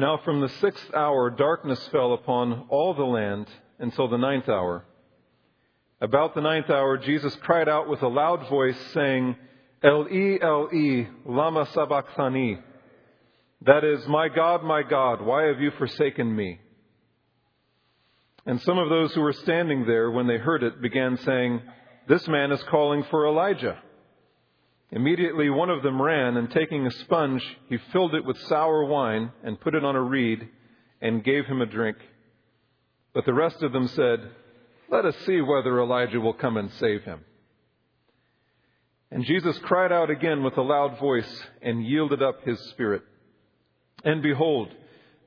Now from the sixth hour, darkness fell upon all the land until the ninth hour. About the ninth hour, Jesus cried out with a loud voice, saying, Eli, Eli, lama sabachthani. That is, My God, my God, why have you forsaken me? And some of those who were standing there, when they heard it, began saying, This man is calling for Elijah. Immediately one of them ran, and taking a sponge, he filled it with sour wine, and put it on a reed, and gave him a drink. But the rest of them said, Let us see whether Elijah will come and save him. And Jesus cried out again with a loud voice, and yielded up his spirit. And behold,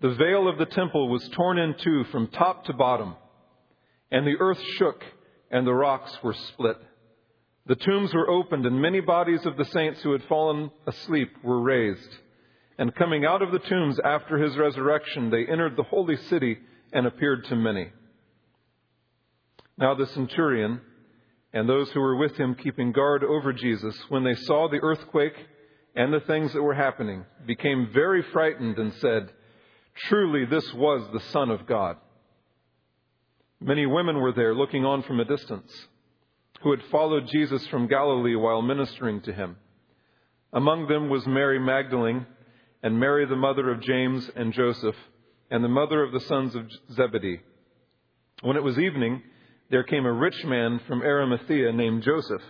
the veil of the temple was torn in two from top to bottom, and the earth shook, and the rocks were split. The tombs were opened, and many bodies of the saints who had fallen asleep were raised. And coming out of the tombs after his resurrection, they entered the holy city and appeared to many. Now the centurion and those who were with him keeping guard over Jesus, when they saw the earthquake and the things that were happening, became very frightened and said, Truly this was the Son of God. Many women were there looking on from a distance who had followed Jesus from Galilee while ministering to him. Among them was Mary Magdalene, and Mary the mother of James and Joseph, and the mother of the sons of Zebedee. When it was evening, there came a rich man from Arimathea named Joseph,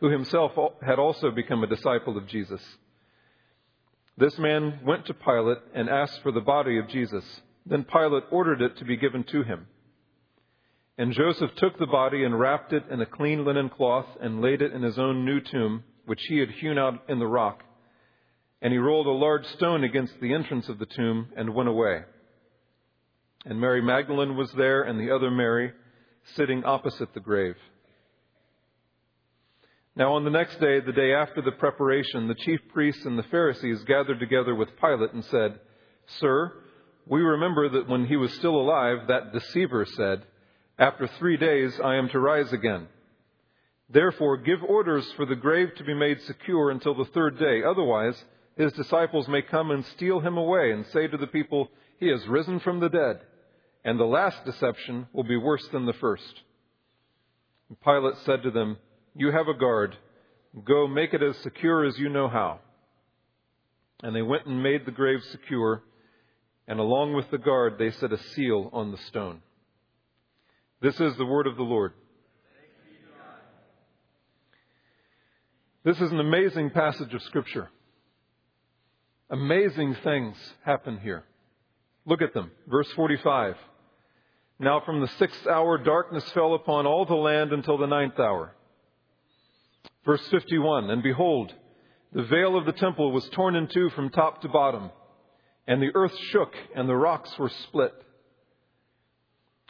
who himself had also become a disciple of Jesus. This man went to Pilate and asked for the body of Jesus. Then Pilate ordered it to be given to him. And Joseph took the body and wrapped it in a clean linen cloth and laid it in his own new tomb, which he had hewn out in the rock. And he rolled a large stone against the entrance of the tomb and went away. And Mary Magdalene was there, and the other Mary, sitting opposite the grave. Now, on the next day, the day after the preparation, the chief priests and the Pharisees gathered together with Pilate and said, Sir, we remember that when he was still alive, that deceiver said, after three days I am to rise again. Therefore, give orders for the grave to be made secure until the third day. Otherwise, his disciples may come and steal him away and say to the people, He has risen from the dead. And the last deception will be worse than the first. And Pilate said to them, You have a guard. Go make it as secure as you know how. And they went and made the grave secure, and along with the guard they set a seal on the stone. This is the word of the Lord. This is an amazing passage of Scripture. Amazing things happen here. Look at them. Verse 45. Now from the sixth hour, darkness fell upon all the land until the ninth hour. Verse 51. And behold, the veil of the temple was torn in two from top to bottom, and the earth shook, and the rocks were split.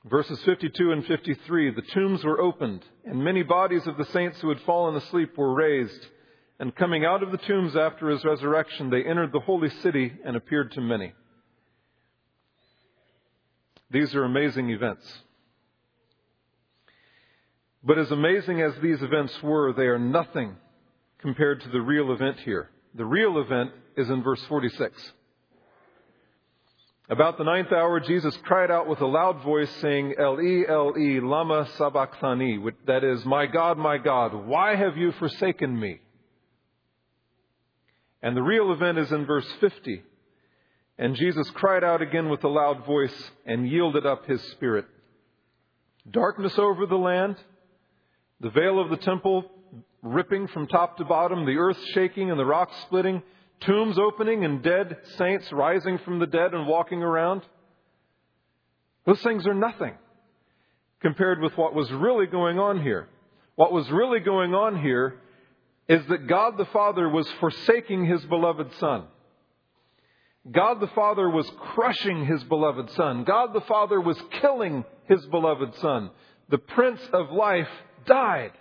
Verses 52 and 53 The tombs were opened, and many bodies of the saints who had fallen asleep were raised. And coming out of the tombs after his resurrection, they entered the holy city and appeared to many. These are amazing events. But as amazing as these events were, they are nothing compared to the real event here. The real event is in verse 46. About the ninth hour, Jesus cried out with a loud voice, saying, Eli, Eli, lama sabachthani. That is, My God, my God, why have you forsaken me? And the real event is in verse 50. And Jesus cried out again with a loud voice and yielded up his spirit. Darkness over the land, the veil of the temple ripping from top to bottom, the earth shaking and the rocks splitting tombs opening and dead saints rising from the dead and walking around. Those things are nothing compared with what was really going on here. What was really going on here is that God the Father was forsaking his beloved Son. God the Father was crushing his beloved Son. God the Father was killing his beloved Son. The Prince of Life died.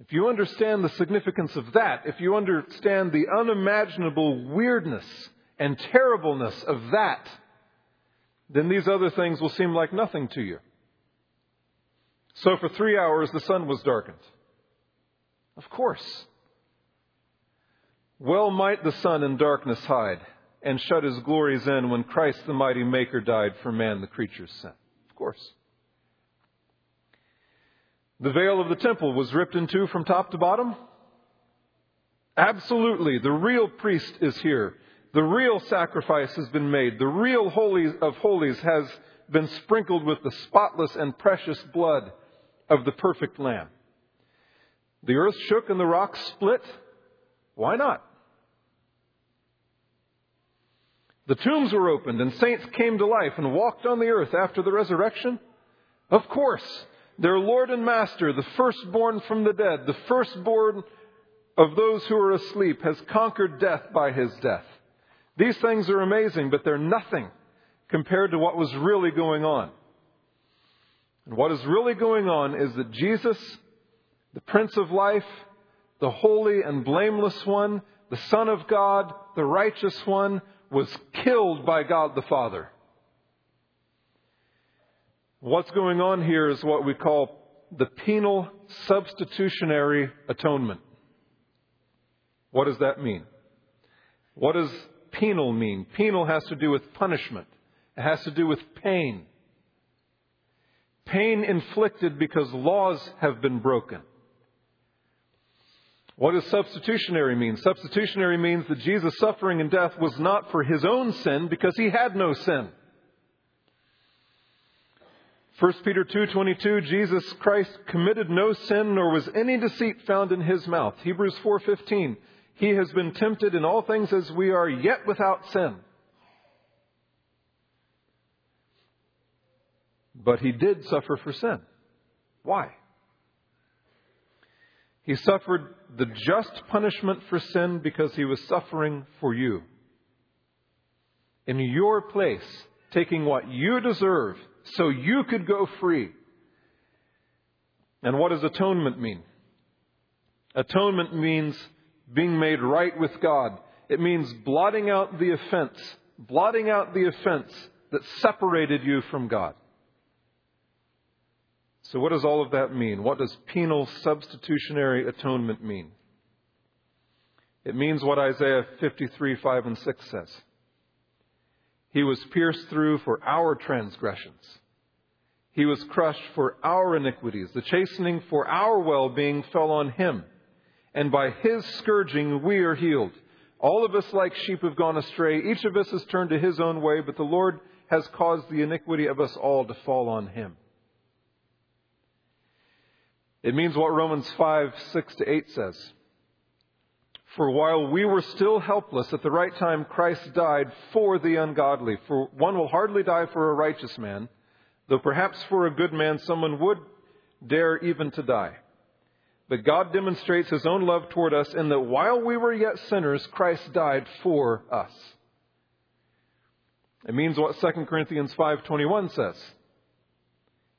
If you understand the significance of that, if you understand the unimaginable weirdness and terribleness of that, then these other things will seem like nothing to you. So for three hours the sun was darkened. Of course. Well might the sun in darkness hide, and shut his glories in when Christ the mighty Maker died for man, the creature's sin? Of course. The veil of the temple was ripped in two from top to bottom. Absolutely. The real priest is here. The real sacrifice has been made. The real holy of holies has been sprinkled with the spotless and precious blood of the perfect lamb. The earth shook and the rocks split. Why not? The tombs were opened and saints came to life and walked on the earth after the resurrection. Of course, their Lord and Master, the firstborn from the dead, the firstborn of those who are asleep, has conquered death by his death. These things are amazing, but they're nothing compared to what was really going on. And what is really going on is that Jesus, the Prince of Life, the holy and blameless one, the Son of God, the righteous one, was killed by God the Father. What's going on here is what we call the penal substitutionary atonement. What does that mean? What does penal mean? Penal has to do with punishment. It has to do with pain. Pain inflicted because laws have been broken. What does substitutionary mean? Substitutionary means that Jesus' suffering and death was not for his own sin because he had no sin. 1 Peter 2:22 Jesus Christ committed no sin nor was any deceit found in his mouth. Hebrews 4:15 He has been tempted in all things as we are yet without sin. But he did suffer for sin. Why? He suffered the just punishment for sin because he was suffering for you. In your place, taking what you deserve so you could go free. And what does atonement mean? Atonement means being made right with God. It means blotting out the offense, blotting out the offense that separated you from God. So, what does all of that mean? What does penal substitutionary atonement mean? It means what Isaiah 53, 5, and 6 says. He was pierced through for our transgressions. He was crushed for our iniquities. The chastening for our well being fell on him. And by his scourging we are healed. All of us, like sheep, have gone astray. Each of us has turned to his own way, but the Lord has caused the iniquity of us all to fall on him. It means what Romans 5, 6 to 8 says. For while we were still helpless, at the right time Christ died for the ungodly. For one will hardly die for a righteous man, though perhaps for a good man someone would dare even to die. But God demonstrates his own love toward us in that while we were yet sinners, Christ died for us. It means what 2 Corinthians 5:21 says.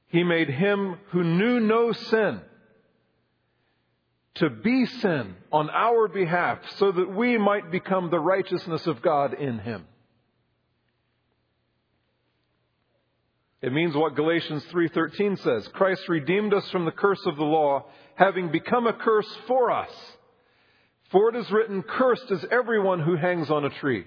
He made him who knew no sin to be sin on our behalf so that we might become the righteousness of God in him. It means what Galatians 3:13 says, Christ redeemed us from the curse of the law, having become a curse for us. For it is written, cursed is everyone who hangs on a tree.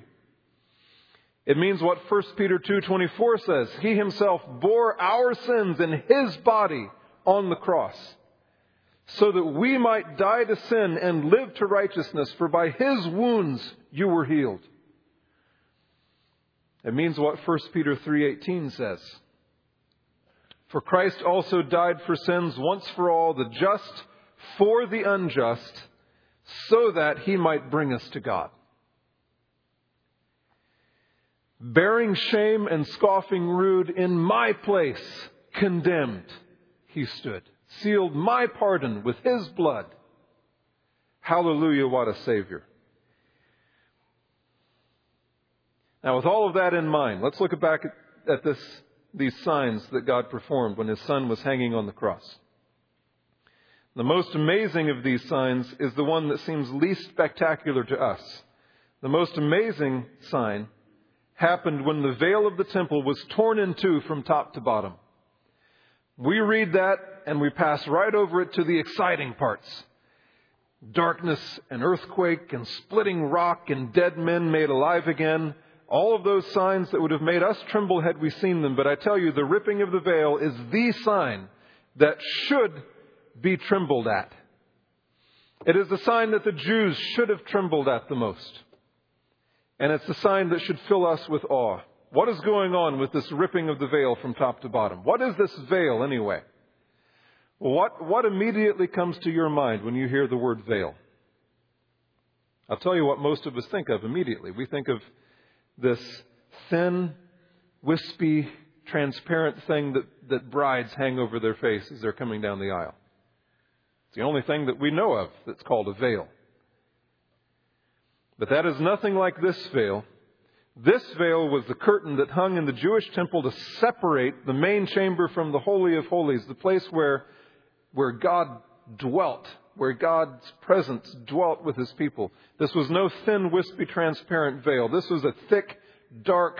It means what 1 Peter 2:24 says, he himself bore our sins in his body on the cross so that we might die to sin and live to righteousness, for by his wounds you were healed. It means what 1 Peter 3:18 says. For Christ also died for sins once for all, the just for the unjust, so that he might bring us to God. Bearing shame and scoffing rude in my place, condemned, he stood sealed my pardon with his blood. Hallelujah, what a Savior. Now, with all of that in mind, let's look back at, at this, these signs that God performed when his son was hanging on the cross. The most amazing of these signs is the one that seems least spectacular to us. The most amazing sign happened when the veil of the temple was torn in two from top to bottom. We read that and we pass right over it to the exciting parts. Darkness and earthquake and splitting rock and dead men made alive again, All of those signs that would have made us tremble had we seen them. But I tell you, the ripping of the veil is the sign that should be trembled at. It is the sign that the Jews should have trembled at the most. And it's the sign that should fill us with awe. What is going on with this ripping of the veil from top to bottom? What is this veil anyway? What, what immediately comes to your mind when you hear the word veil? I'll tell you what most of us think of immediately. We think of this thin, wispy, transparent thing that, that brides hang over their face as they're coming down the aisle. It's the only thing that we know of that's called a veil. But that is nothing like this veil. This veil was the curtain that hung in the Jewish temple to separate the main chamber from the Holy of Holies, the place where, where God dwelt, where God's presence dwelt with his people. This was no thin, wispy, transparent veil. This was a thick, dark,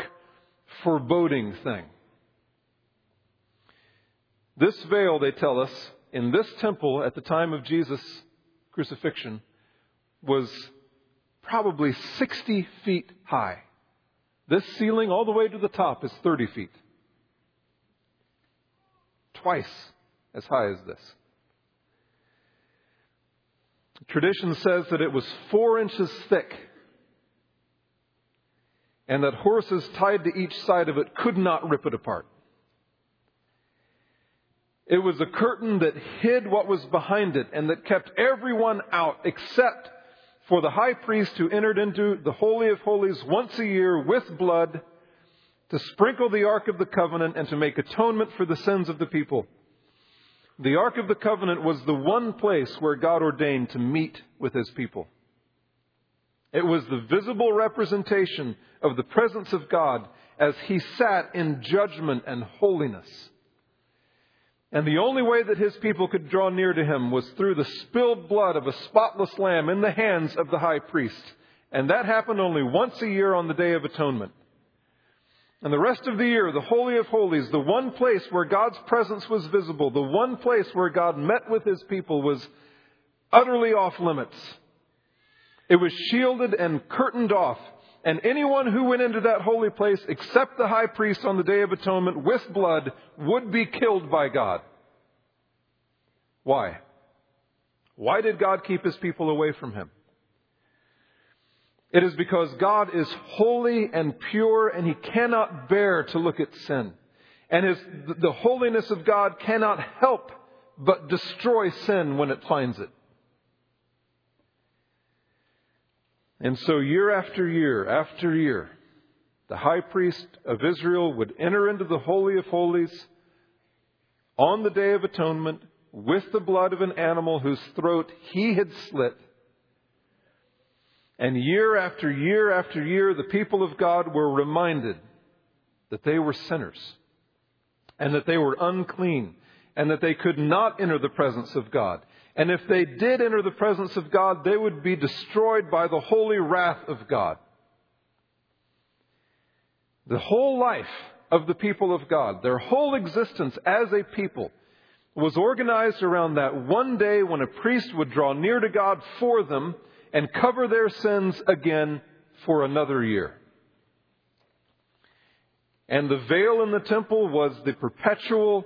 foreboding thing. This veil, they tell us, in this temple at the time of Jesus' crucifixion was probably 60 feet high. This ceiling, all the way to the top, is 30 feet. Twice as high as this. Tradition says that it was four inches thick and that horses tied to each side of it could not rip it apart. It was a curtain that hid what was behind it and that kept everyone out except for the high priest who entered into the Holy of Holies once a year with blood to sprinkle the Ark of the Covenant and to make atonement for the sins of the people. The Ark of the Covenant was the one place where God ordained to meet with his people. It was the visible representation of the presence of God as he sat in judgment and holiness. And the only way that his people could draw near to him was through the spilled blood of a spotless lamb in the hands of the high priest. And that happened only once a year on the Day of Atonement. And the rest of the year, the Holy of Holies, the one place where God's presence was visible, the one place where God met with his people was utterly off limits. It was shielded and curtained off. And anyone who went into that holy place, except the high priest on the Day of Atonement with blood, would be killed by God. Why? Why did God keep his people away from him? It is because God is holy and pure and he cannot bear to look at sin. And his, the holiness of God cannot help but destroy sin when it finds it. And so, year after year after year, the high priest of Israel would enter into the Holy of Holies on the Day of Atonement with the blood of an animal whose throat he had slit. And year after year after year, the people of God were reminded that they were sinners and that they were unclean and that they could not enter the presence of God. And if they did enter the presence of God, they would be destroyed by the holy wrath of God. The whole life of the people of God, their whole existence as a people, was organized around that one day when a priest would draw near to God for them and cover their sins again for another year. And the veil in the temple was the perpetual,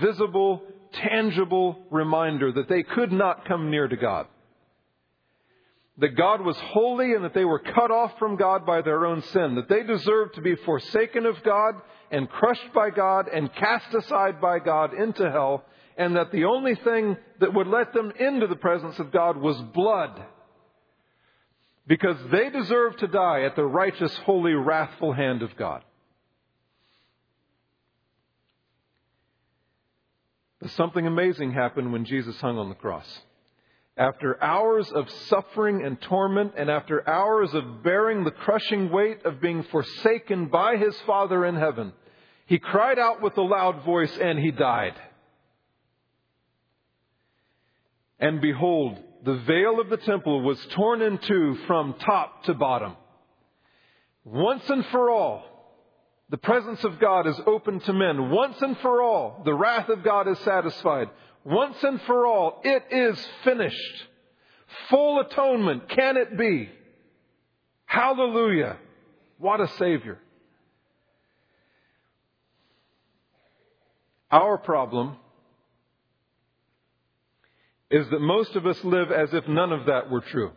visible tangible reminder that they could not come near to God. That God was holy and that they were cut off from God by their own sin. That they deserved to be forsaken of God and crushed by God and cast aside by God into hell. And that the only thing that would let them into the presence of God was blood. Because they deserved to die at the righteous, holy, wrathful hand of God. But something amazing happened when Jesus hung on the cross. After hours of suffering and torment, and after hours of bearing the crushing weight of being forsaken by his Father in heaven, he cried out with a loud voice and he died. And behold, the veil of the temple was torn in two from top to bottom. Once and for all, the presence of God is open to men. Once and for all, the wrath of God is satisfied. Once and for all, it is finished. Full atonement can it be? Hallelujah. What a Savior. Our problem is that most of us live as if none of that were true.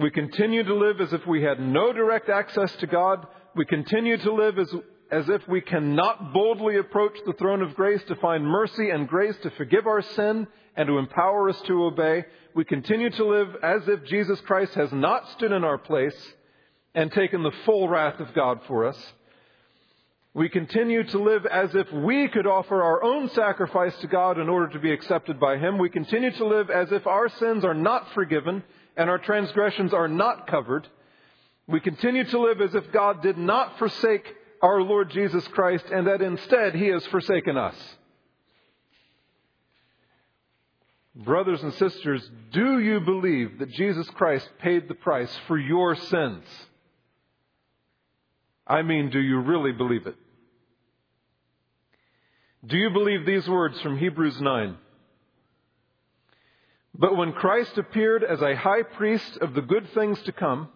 We continue to live as if we had no direct access to God. We continue to live as, as if we cannot boldly approach the throne of grace to find mercy and grace to forgive our sin and to empower us to obey. We continue to live as if Jesus Christ has not stood in our place and taken the full wrath of God for us. We continue to live as if we could offer our own sacrifice to God in order to be accepted by Him. We continue to live as if our sins are not forgiven and our transgressions are not covered. We continue to live as if God did not forsake our Lord Jesus Christ and that instead He has forsaken us. Brothers and sisters, do you believe that Jesus Christ paid the price for your sins? I mean, do you really believe it? Do you believe these words from Hebrews 9? But when Christ appeared as a high priest of the good things to come,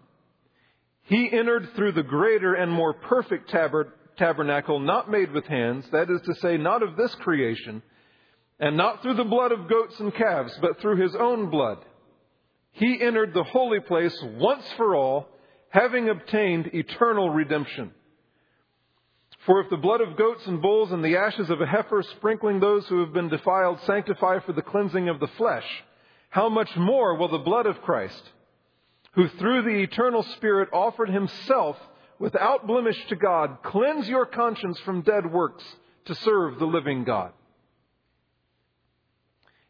he entered through the greater and more perfect tabernacle, not made with hands, that is to say, not of this creation, and not through the blood of goats and calves, but through his own blood. He entered the holy place once for all, having obtained eternal redemption. For if the blood of goats and bulls and the ashes of a heifer sprinkling those who have been defiled sanctify for the cleansing of the flesh, how much more will the blood of Christ, who through the eternal Spirit offered himself without blemish to God, cleanse your conscience from dead works to serve the living God?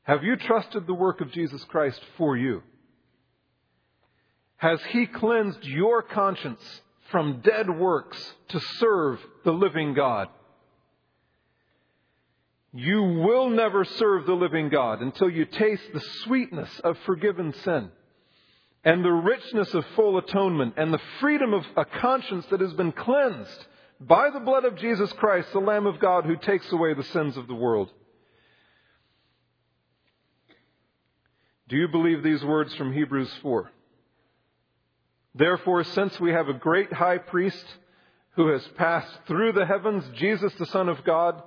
Have you trusted the work of Jesus Christ for you? Has he cleansed your conscience from dead works to serve the living God? You will never serve the living God until you taste the sweetness of forgiven sin and the richness of full atonement and the freedom of a conscience that has been cleansed by the blood of Jesus Christ, the Lamb of God who takes away the sins of the world. Do you believe these words from Hebrews 4? Therefore, since we have a great high priest who has passed through the heavens, Jesus the Son of God,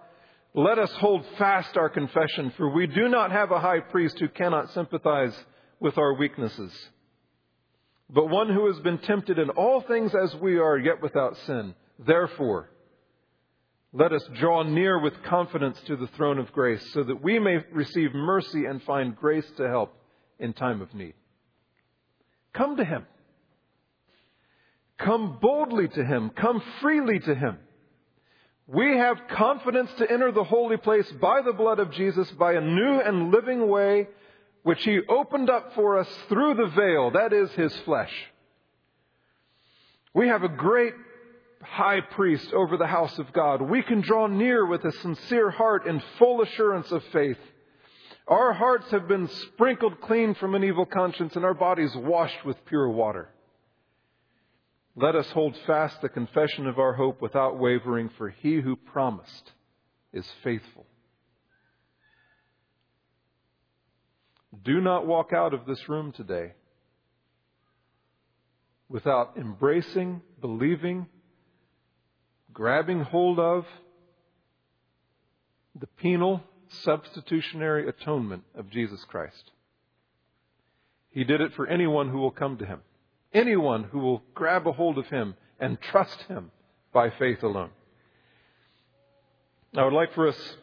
let us hold fast our confession, for we do not have a high priest who cannot sympathize with our weaknesses, but one who has been tempted in all things as we are, yet without sin. Therefore, let us draw near with confidence to the throne of grace, so that we may receive mercy and find grace to help in time of need. Come to Him. Come boldly to Him. Come freely to Him. We have confidence to enter the holy place by the blood of Jesus, by a new and living way which He opened up for us through the veil, that is His flesh. We have a great high priest over the house of God. We can draw near with a sincere heart and full assurance of faith. Our hearts have been sprinkled clean from an evil conscience and our bodies washed with pure water. Let us hold fast the confession of our hope without wavering, for he who promised is faithful. Do not walk out of this room today without embracing, believing, grabbing hold of the penal substitutionary atonement of Jesus Christ. He did it for anyone who will come to him anyone who will grab a hold of him and trust him by faith alone. I would like for us,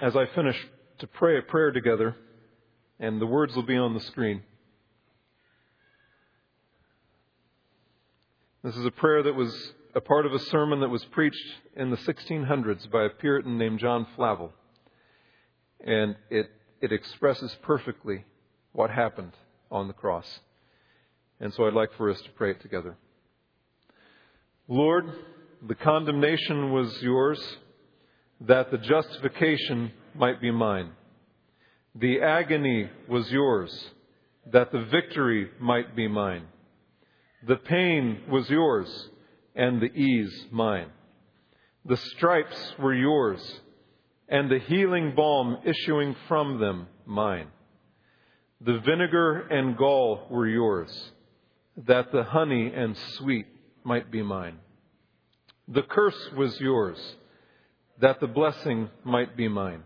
as I finish, to pray a prayer together, and the words will be on the screen. This is a prayer that was a part of a sermon that was preached in the 1600s by a Puritan named John Flavel. And it, it expresses perfectly what happened on the cross. And so I'd like for us to pray it together. Lord, the condemnation was yours, that the justification might be mine. The agony was yours, that the victory might be mine. The pain was yours, and the ease mine. The stripes were yours, and the healing balm issuing from them mine. The vinegar and gall were yours that the honey and sweet might be mine. The curse was yours, that the blessing might be mine.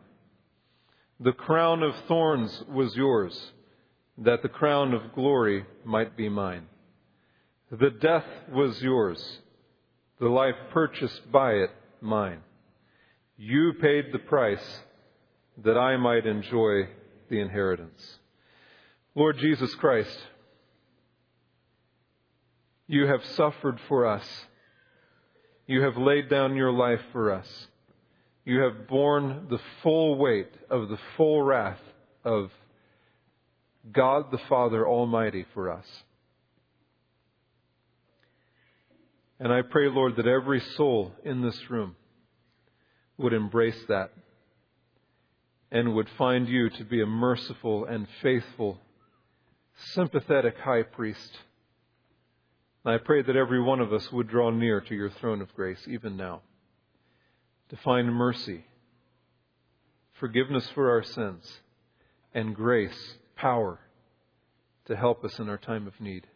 The crown of thorns was yours, that the crown of glory might be mine. The death was yours, the life purchased by it mine. You paid the price that I might enjoy the inheritance. Lord Jesus Christ, you have suffered for us. You have laid down your life for us. You have borne the full weight of the full wrath of God the Father Almighty for us. And I pray, Lord, that every soul in this room would embrace that and would find you to be a merciful and faithful, sympathetic high priest. I pray that every one of us would draw near to your throne of grace, even now, to find mercy, forgiveness for our sins, and grace, power to help us in our time of need.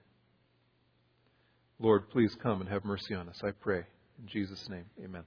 Lord, please come and have mercy on us, I pray. In Jesus' name, amen.